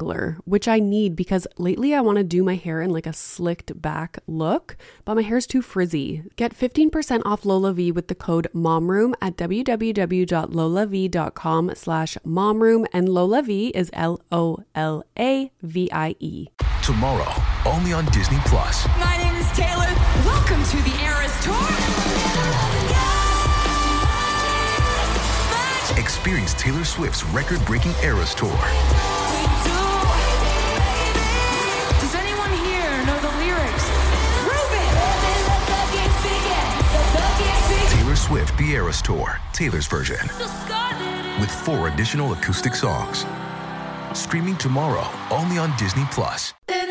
detangler which I need because lately I want to do my hair in like a slicked back look, but my hair's too frizzy. Get 15% off LolaVie with the code MOMROOM at www.lolav.com slash MOMROOM and LolaVie is L-O-L-A-V-I-E. Tomorrow, only on Disney Plus. My name is Taylor. Welcome to the Eras Tour. Experience Taylor Swift's record-breaking Eras Tour. Swift The Eras Tour, Taylor's version, with four additional acoustic songs. Streaming tomorrow, only on Disney Plus. And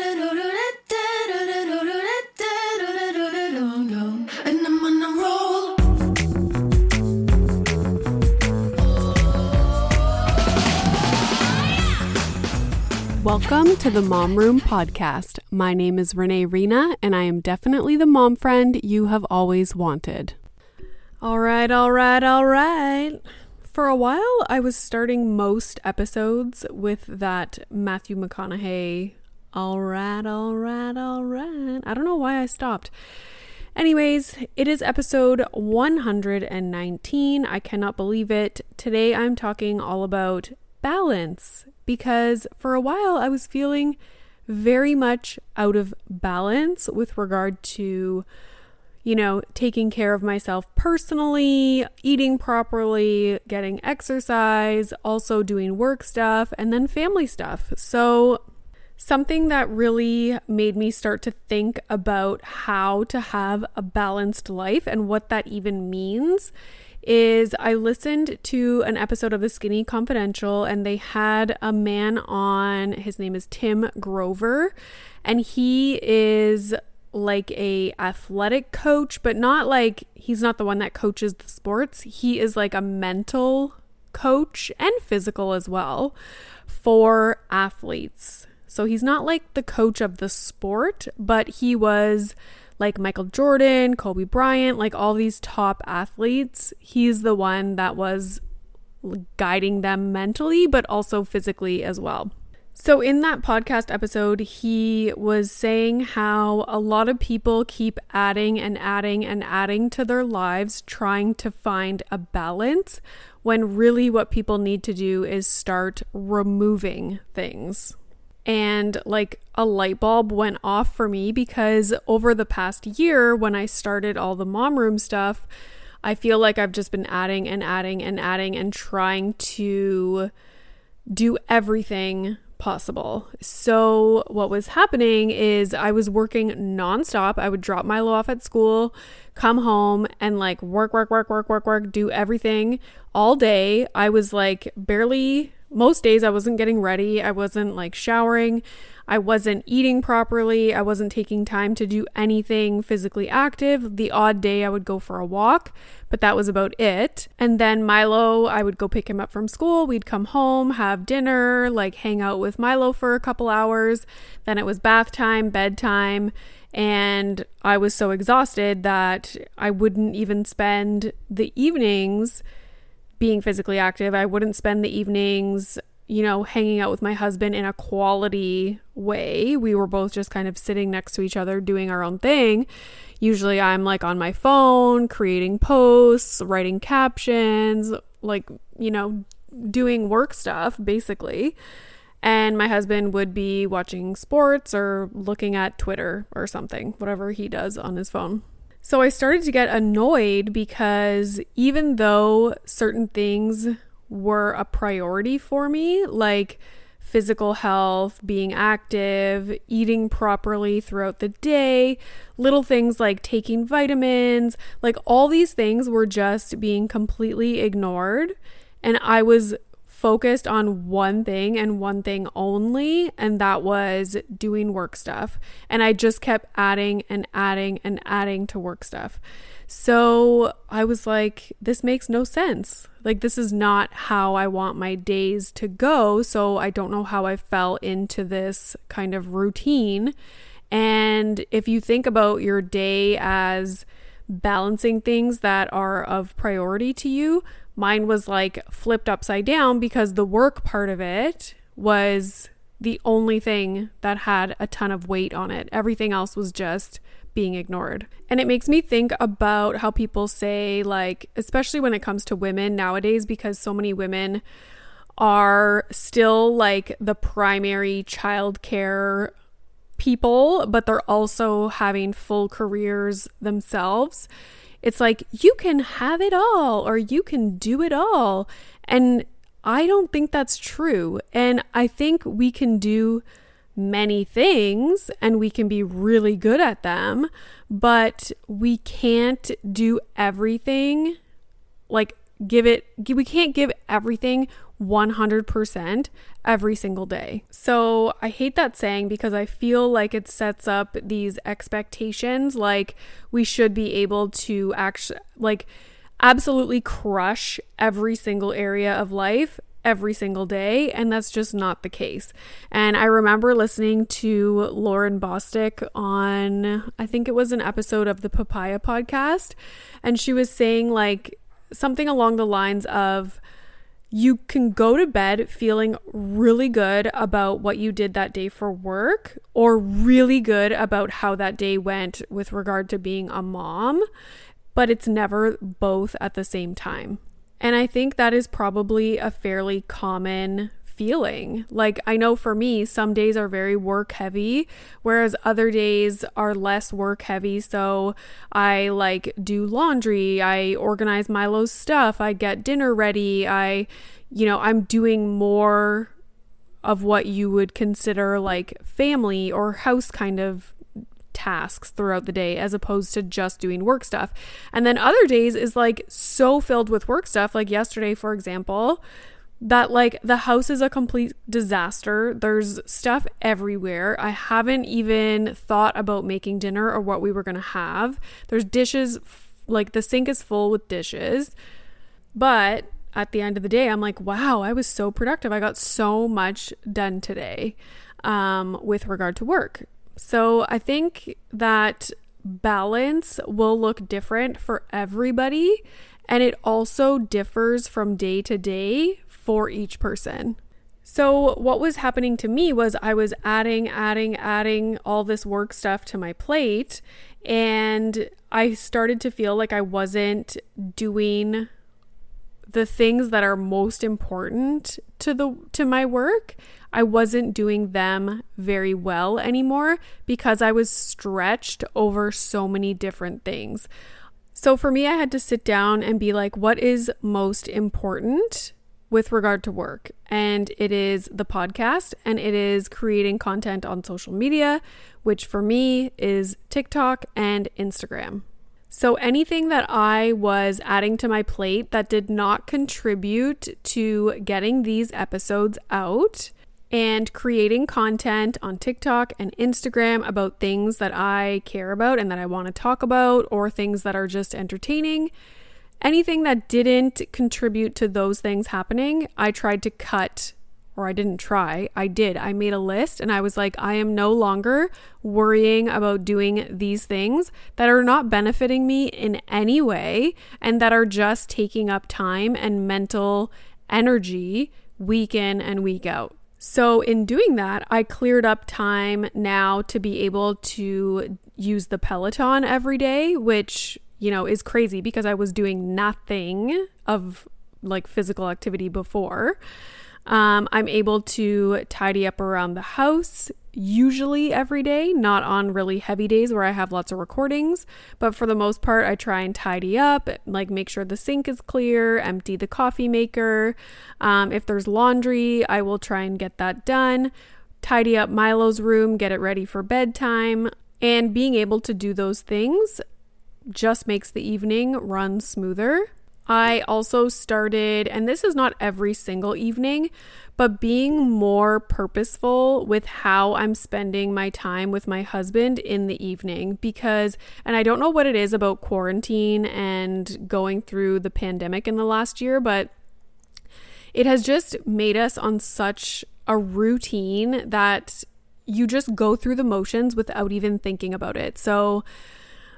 I'm on a roll. Welcome to the Mom Room Podcast. My name is Renee Reina, and I am definitely the mom friend you have always wanted. All right, all right, all right. For a while, I was starting most episodes with that Matthew McConaughey, all right, all right, all right. I don't know why I stopped. Anyways, it is episode 119. I cannot believe it. Today I'm talking all about balance because for a while I was feeling very much out of balance with regard to, you know, taking care of myself personally, eating properly, getting exercise, also doing work stuff, and then family stuff. So, something that really made me start to think about how to have a balanced life and what that even means is I listened to an episode of The Skinny Confidential and they had a man on. His name is Tim Grover and he is like a athletic coach but not like he's not the one that coaches the sports. He is like a mental coach and physical as well for athletes. So he's not like the coach of the sport, but he was like Michael Jordan, Kobe Bryant, like all these top athletes, he's the one that was guiding them mentally, but also physically as well. So, in that podcast episode, he was saying how a lot of people keep adding and adding and adding to their lives, trying to find a balance, when really what people need to do is start removing things. And like a light bulb went off for me because over the past year when I started all the mom room stuff, I feel like I've just been adding and adding and adding and trying to do everything possible. So, what was happening is I was working nonstop. I would drop Milo off at school, come home, and like work, work, work, work, work, work, do everything all day. I was like barely most days I wasn't getting ready. I wasn't like showering. I wasn't eating properly. I wasn't taking time to do anything physically active. The odd day I would go for a walk, but that was about it. And then Milo, I would go pick him up from school. We'd come home, have dinner, like hang out with Milo for a couple hours. Then it was bath time, bedtime. And I was so exhausted that I wouldn't even spend the evenings being physically active. I wouldn't spend the evenings, you know, hanging out with my husband in a quality way. We were both just kind of sitting next to each other doing our own thing. Usually I'm like on my phone, creating posts, writing captions, like, you know, doing work stuff basically. And my husband would be watching sports or looking at Twitter or something, whatever he does on his phone. So I started to get annoyed because even though certain things were a priority for me, like physical health, being active, eating properly throughout the day, little things like taking vitamins, like all these things were just being completely ignored. And I was focused on one thing and one thing only, and that was doing work stuff. And I just kept adding and adding and adding to work stuff. So I was like, this makes no sense. Like, this is not how I want my days to go. So I don't know how I fell into this kind of routine. And if you think about your day as balancing things that are of priority to you, mine was like flipped upside down because the work part of it was the only thing that had a ton of weight on it. Everything else was just being ignored. And it makes me think about how people say, like, especially when it comes to women nowadays, because so many women are still like the primary childcare people, but they're also having full careers themselves. It's like you can have it all or you can do it all. And I don't think that's true. And I think we can do many things and we can be really good at them, but we can't do everything like give it we can't give everything 100% every single day. So I hate that saying because I feel like it sets up these expectations like we should be able to actually like absolutely crush every single area of life every single day, and that's just not the case. And I remember listening to Lauren Bostick on, I think it was an episode of the Papaya podcast, and she was saying like something along the lines of, you can go to bed feeling really good about what you did that day for work or really good about how that day went with regard to being a mom, but it's never both at the same time. And I think that is probably a fairly common feeling. Like, I know for me, some days are very work heavy, whereas other days are less work heavy. So I like do laundry, I organize Milo's stuff, I get dinner ready, I, you know, I'm doing more of what you would consider like family or house kind of tasks throughout the day as opposed to just doing work stuff. And then other days is like so filled with work stuff, like yesterday, for example, that like the house is a complete disaster. There's stuff everywhere. I haven't even thought about making dinner or what we were going to have. There's dishes, like the sink is full with dishes. But at the end of the day, I'm like, wow, I was so productive. I got so much done today um, with regard to work. So I think that balance will look different for everybody, and it also differs from day to day for each person. So, what was happening to me was I was adding, adding, adding all this work stuff to my plate, and I started to feel like I wasn't doing the things that are most important to the to my work I wasn't doing them very well anymore because I was stretched over so many different things. So for me, I had to sit down and be like, what is most important with regard to work? And it is the podcast and it is creating content on social media, which for me is TikTok and Instagram. So anything that I was adding to my plate that did not contribute to getting these episodes out and creating content on TikTok and Instagram about things that I care about and that I want to talk about, or things that are just entertaining. Anything that didn't contribute to those things happening, I tried to cut, or I didn't try, I did. I made a list and I was like, I am no longer worrying about doing these things that are not benefiting me in any way and that are just taking up time and mental energy week in and week out. So, in doing that, I cleared up time now to be able to use the Peloton every day, which, you know, is crazy because I was doing nothing of like physical activity before. Um, I'm able to tidy up around the house usually every day, not on really heavy days where I have lots of recordings, but for the most part, I try and tidy up, like make sure the sink is clear, empty the coffee maker. Um, if there's laundry, I will try and get that done, tidy up Milo's room, get it ready for bedtime, and being able to do those things just makes the evening run smoother. I also started, and this is not every single evening, but being more purposeful with how I'm spending my time with my husband in the evening because, and I don't know what it is about quarantine and going through the pandemic in the last year, but it has just made us on such a routine that you just go through the motions without even thinking about it. So,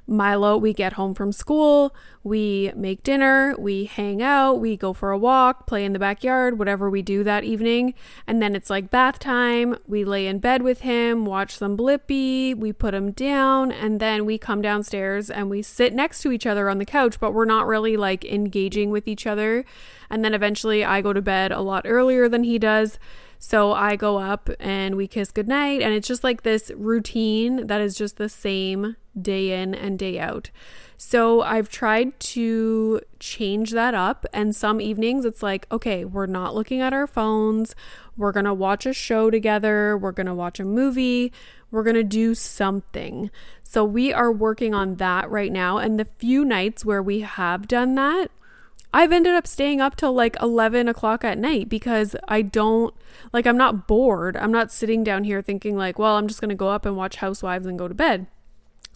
Milo, we get home from school, we make dinner, we hang out, we go for a walk, play in the backyard, whatever we do that evening. And then it's like bath time. We lay in bed with him, watch some Blippi, we put him down, and then we come downstairs and we sit next to each other on the couch, but we're not really like engaging with each other. And then eventually I go to bed a lot earlier than he does. So I go up and we kiss goodnight. And it's just like this routine that is just the same day in and day out. So I've tried to change that up. And some evenings it's like, okay, we're not looking at our phones. We're going to watch a show together. We're going to watch a movie. We're going to do something. So we are working on that right now. And the few nights where we have done that, I've ended up staying up till like 11 o'clock at night because I don't, like, I'm not bored. I'm not sitting down here thinking, like, well, I'm just going to go up and watch Housewives and go to bed.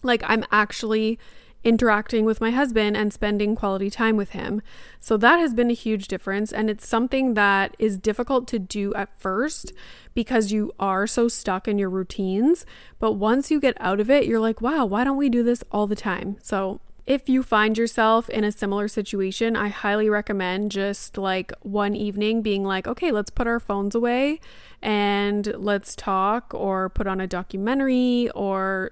Like, I'm actually interacting with my husband and spending quality time with him. So that has been a huge difference. And it's something that is difficult to do at first because you are so stuck in your routines. But once you get out of it, you're like, wow, why don't we do this all the time? So if you find yourself in a similar situation, I highly recommend just like one evening being like, okay, let's put our phones away and let's talk or put on a documentary or,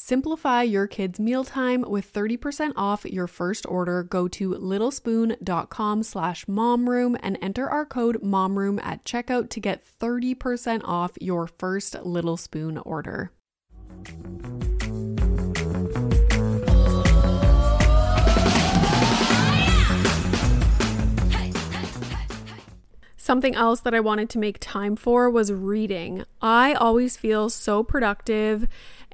Simplify your kids' mealtime with 30% off your first order. Go to littlespoon.com slash momroom and enter our code momroom at checkout to get 30% off your first Little Spoon order. Something else that I wanted to make time for was reading. I always feel so productive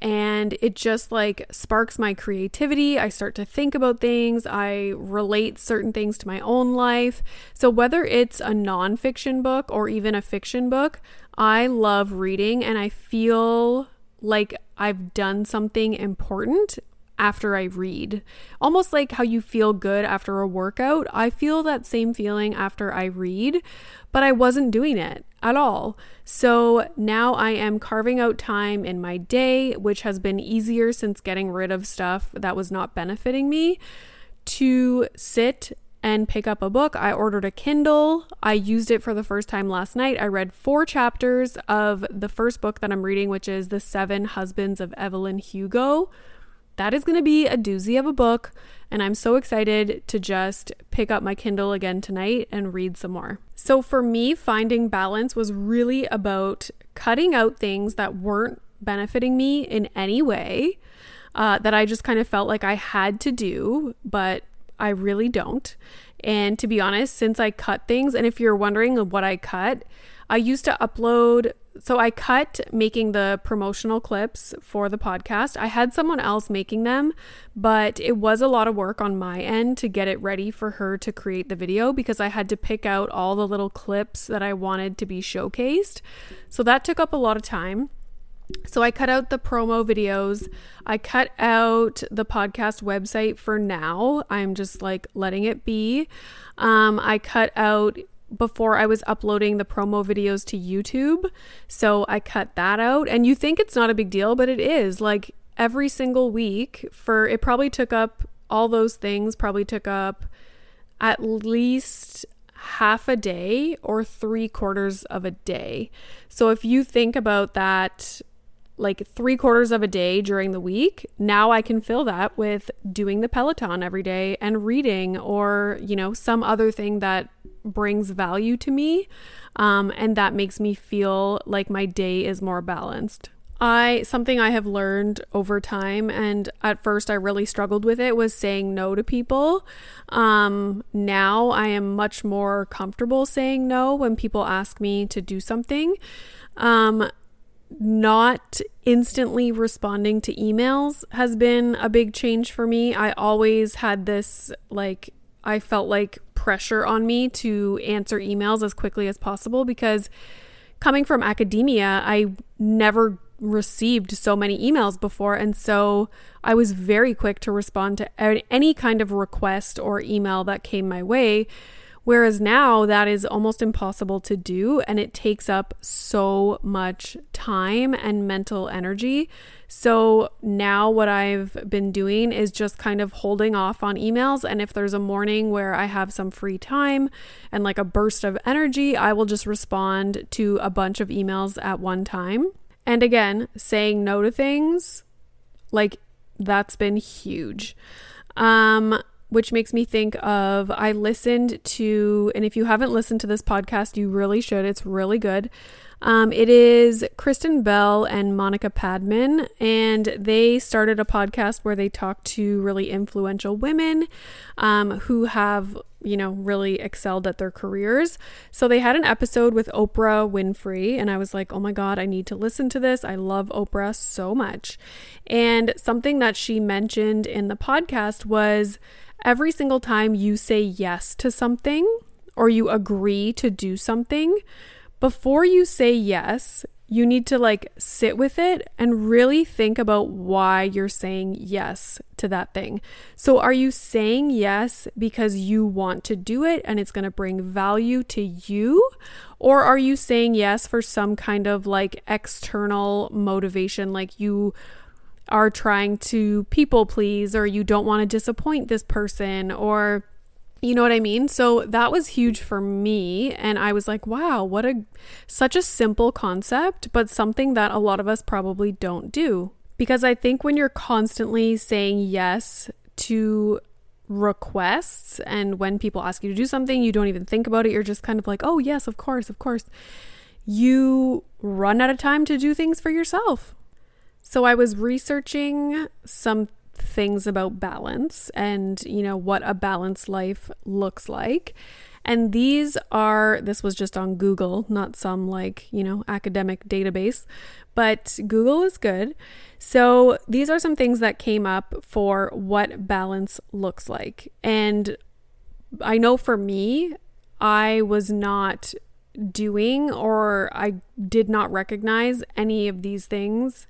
and it just like sparks my creativity. I start to think about things, I relate certain things to my own life. So, whether it's a nonfiction book or even a fiction book, I love reading and I feel like I've done something important after I read. Almost like how you feel good after a workout. I feel that same feeling after I read, but I wasn't doing it at all. So now I am carving out time in my day, which has been easier since getting rid of stuff that was not benefiting me, to sit and pick up a book. I ordered a Kindle. I used it for the first time last night. I read four chapters of the first book that I'm reading, which is The Seven Husbands of Evelyn Hugo that is going to be a doozy of a book, and I'm so excited to just pick up my Kindle again tonight and read some more. So, for me, finding balance was really about cutting out things that weren't benefiting me in any way, uh, that I just kind of felt like I had to do, but I really don't. And to be honest, since I cut things, and if you're wondering what I cut, I used to upload so I cut making the promotional clips for the podcast. I had someone else making them, but it was a lot of work on my end to get it ready for her to create the video because I had to pick out all the little clips that I wanted to be showcased. So that took up a lot of time. So I cut out the promo videos. I cut out the podcast website for now. I'm just like letting it be. Um, I cut out before I was uploading the promo videos to YouTube. So I cut that out. And you think it's not a big deal, but it is. Like every single week for it probably took up all those things, probably took up at least half a day or three quarters of a day. So if you think about that like three quarters of a day during the week. Now I can fill that with doing the Peloton every day and reading or, you know, some other thing that brings value to me. Um, and that makes me feel like my day is more balanced. I something I have learned over time, and at first I really struggled with it, was saying no to people. Um, now I am much more comfortable saying no when people ask me to do something. Um, not instantly responding to emails has been a big change for me. I always had this, like, I felt like pressure on me to answer emails as quickly as possible because coming from academia, I never received so many emails before. And so I was very quick to respond to any kind of request or email that came my way. Whereas now that is almost impossible to do and it takes up so much time and mental energy. So now what I've been doing is just kind of holding off on emails. And if there's a morning where I have some free time and like a burst of energy, I will just respond to a bunch of emails at one time. And again, saying no to things, like that's been huge. Um, which makes me think of I listened to, and if you haven't listened to this podcast, you really should. It's really good. Um, it is Kristen Bell and Monica Padman, and they started a podcast where they talk to really influential women um, who have you know, really excelled at their careers. So they had an episode with Oprah Winfrey, and I was like, oh my God, I need to listen to this. I love Oprah so much. And something that she mentioned in the podcast was every single time you say yes to something or you agree to do something, before you say yes, you need to like sit with it and really think about why you're saying yes to that thing. So, are you saying yes because you want to do it and it's going to bring value to you? Or are you saying yes for some kind of like external motivation, like you are trying to people please or you don't want to disappoint this person or you know what I mean? So that was huge for me and I was like, wow, what a such a simple concept, but something that a lot of us probably don't do. Because I think when you're constantly saying yes to requests and when people ask you to do something, you don't even think about it, you're just kind of like, "Oh, yes, of course, of course." You run out of time to do things for yourself. So I was researching some things about balance and, you know, what a balanced life looks like. And these are, this was just on Google, not some like, you know, academic database, but Google is good. So these are some things that came up for what balance looks like. And I know for me, I was not doing or I did not recognize any of these things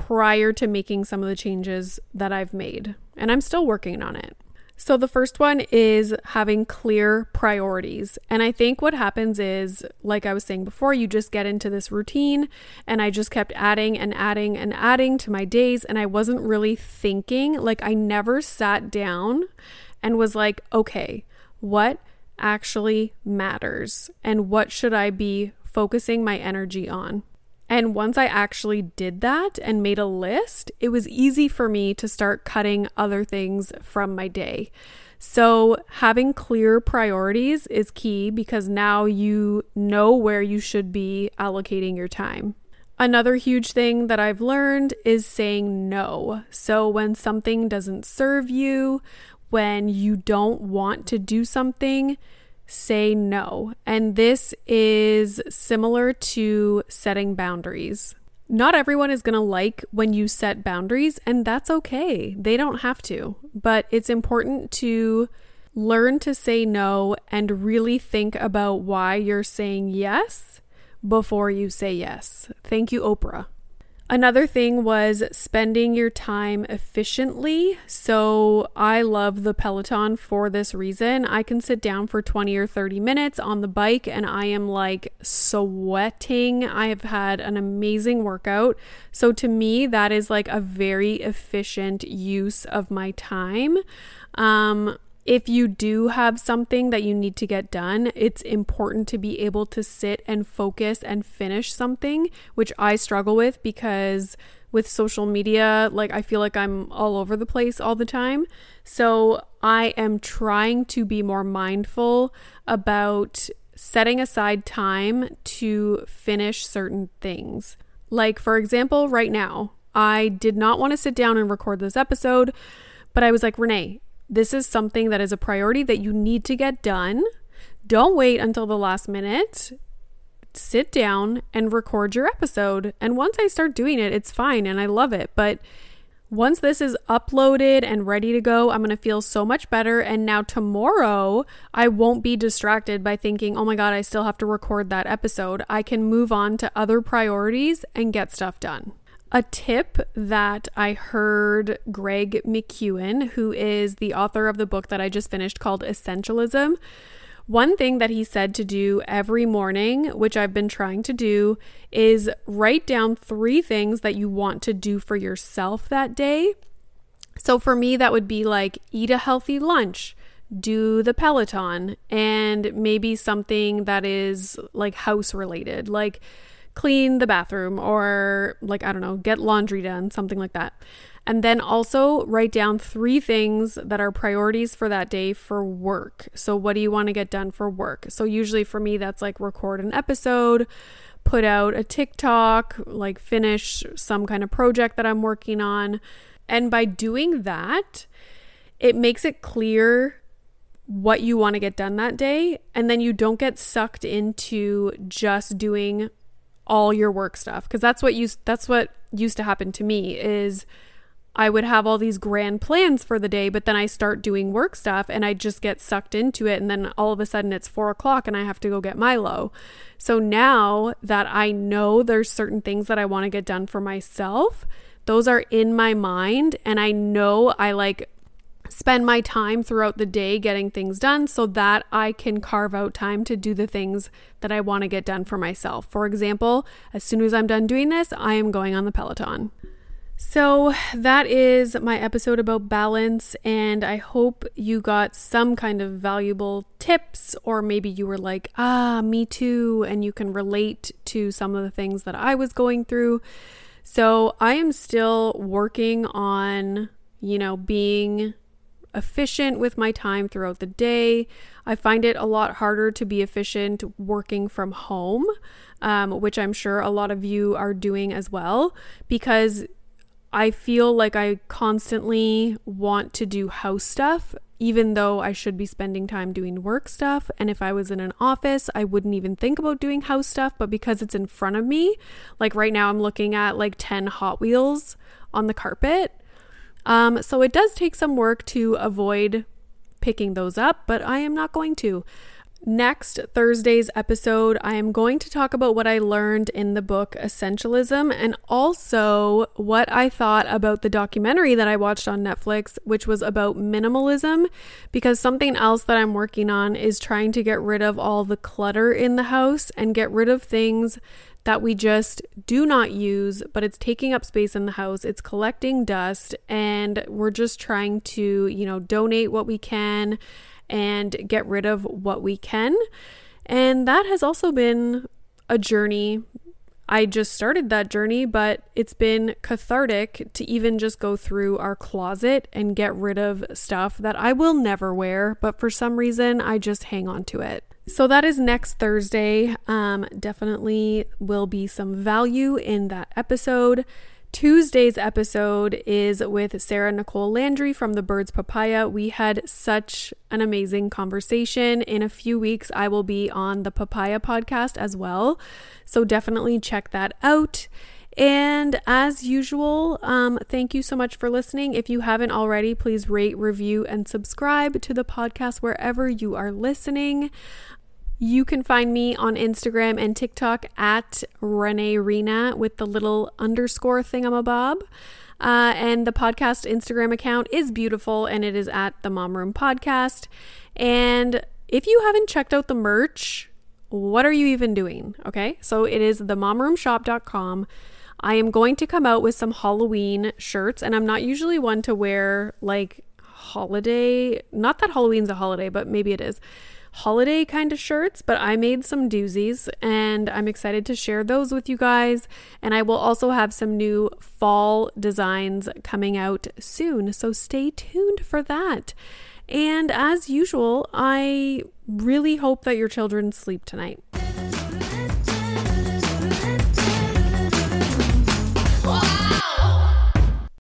prior to making some of the changes that I've made, and I'm still working on it. So, the first one is having clear priorities. And I think what happens is, like I was saying before, you just get into this routine, and I just kept adding and adding and adding to my days, and I wasn't really thinking. Like, I never sat down and was like, okay, what actually matters, and what should I be focusing my energy on? And once I actually did that and made a list, it was easy for me to start cutting other things from my day. So, having clear priorities is key because now you know where you should be allocating your time. Another huge thing that I've learned is saying no. So, when something doesn't serve you, when you don't want to do something, say no. And this is similar to setting boundaries. Not everyone is going to like when you set boundaries, and that's okay. They don't have to. But it's important to learn to say no and really think about why you're saying yes before you say yes. Thank you, Oprah. Another thing was spending your time efficiently. So, I love the Peloton for this reason. I can sit down for 20 or 30 minutes on the bike and I am like sweating. I have had an amazing workout. So, to me, that is like a very efficient use of my time. Um, if you do have something that you need to get done, it's important to be able to sit and focus and finish something, which I struggle with because with social media, like I feel like I'm all over the place all the time. So I am trying to be more mindful about setting aside time to finish certain things. Like, for example, right now, I did not want to sit down and record this episode, but I was like, Renee, this is something that is a priority that you need to get done. Don't wait until the last minute. Sit down and record your episode. And once I start doing it, it's fine and I love it. But once this is uploaded and ready to go, I'm going to feel so much better. And now tomorrow, I won't be distracted by thinking, oh my God, I still have to record that episode. I can move on to other priorities and get stuff done. A tip that I heard Greg McKeown, who is the author of the book that I just finished called Essentialism, one thing that he said to do every morning, which I've been trying to do, is write down three things that you want to do for yourself that day. So for me, that would be like eat a healthy lunch, do the Peloton, and maybe something that is like house related, like clean the bathroom or like I don't know, get laundry done, something like that. And then also write down three things that are priorities for that day for work. So, what do you want to get done for work? So, usually for me, that's like record an episode, put out a TikTok, like finish some kind of project that I'm working on. And by doing that, it makes it clear what you want to get done that day and then you don't get sucked into just doing all your work stuff because that's what used that's what used to happen to me is I would have all these grand plans for the day, but then I start doing work stuff and I just get sucked into it. And then all of a sudden it's four o'clock and I have to go get Milo. So now that I know there's certain things that I want to get done for myself, those are in my mind. And I know I like spend my time throughout the day getting things done so that I can carve out time to do the things that I want to get done for myself. For example, as soon as I'm done doing this, I am going on the Peloton. So, that is my episode about balance, and I hope you got some kind of valuable tips, or maybe you were like, ah, me too, and you can relate to some of the things that I was going through. So, I am still working on, you know, being efficient with my time throughout the day. I find it a lot harder to be efficient working from home, um, which I'm sure a lot of you are doing as well, because I feel like I constantly want to do house stuff, even though I should be spending time doing work stuff. And if I was in an office, I wouldn't even think about doing house stuff. But because it's in front of me, like right now, I'm looking at like 10 Hot Wheels on the carpet. Um, so it does take some work to avoid picking those up, but I am not going to. Next Thursday's episode, I am going to talk about what I learned in the book Essentialism and also what I thought about the documentary that I watched on Netflix, which was about minimalism. Because something else that I'm working on is trying to get rid of all the clutter in the house and get rid of things that we just do not use, but it's taking up space in the house, it's collecting dust, and we're just trying to, you know, donate what we can and get rid of what we can. And that has also been a journey. I just started that journey, but it's been cathartic to even just go through our closet and get rid of stuff that I will never wear, but for some reason I just hang on to it. So that is next Thursday. Um, definitely will be some value in that episode. Tuesday's episode is with Sarah Nicole Landry from the Birds Papaya. We had such an amazing conversation. In a few weeks, I will be on the Papaya podcast as well. So definitely check that out. And as usual, um, thank you so much for listening. If you haven't already, please rate, review, and subscribe to the podcast wherever you are listening. You can find me on Instagram and TikTok at Renee Reina with the little underscore thingamabob. Uh, and the podcast Instagram account is beautiful and it is at the Mom Room Podcast. And if you haven't checked out the merch, what are you even doing? Okay, so it is themomroomshop.com. I am going to come out with some Halloween shirts, and I'm not usually one to wear like holiday, not that Halloween's a holiday, but maybe it is holiday kind of shirts, but I made some doozies and I'm excited to share those with you guys. And I will also have some new fall designs coming out soon, so stay tuned for that. And as usual, I really hope that your children sleep tonight.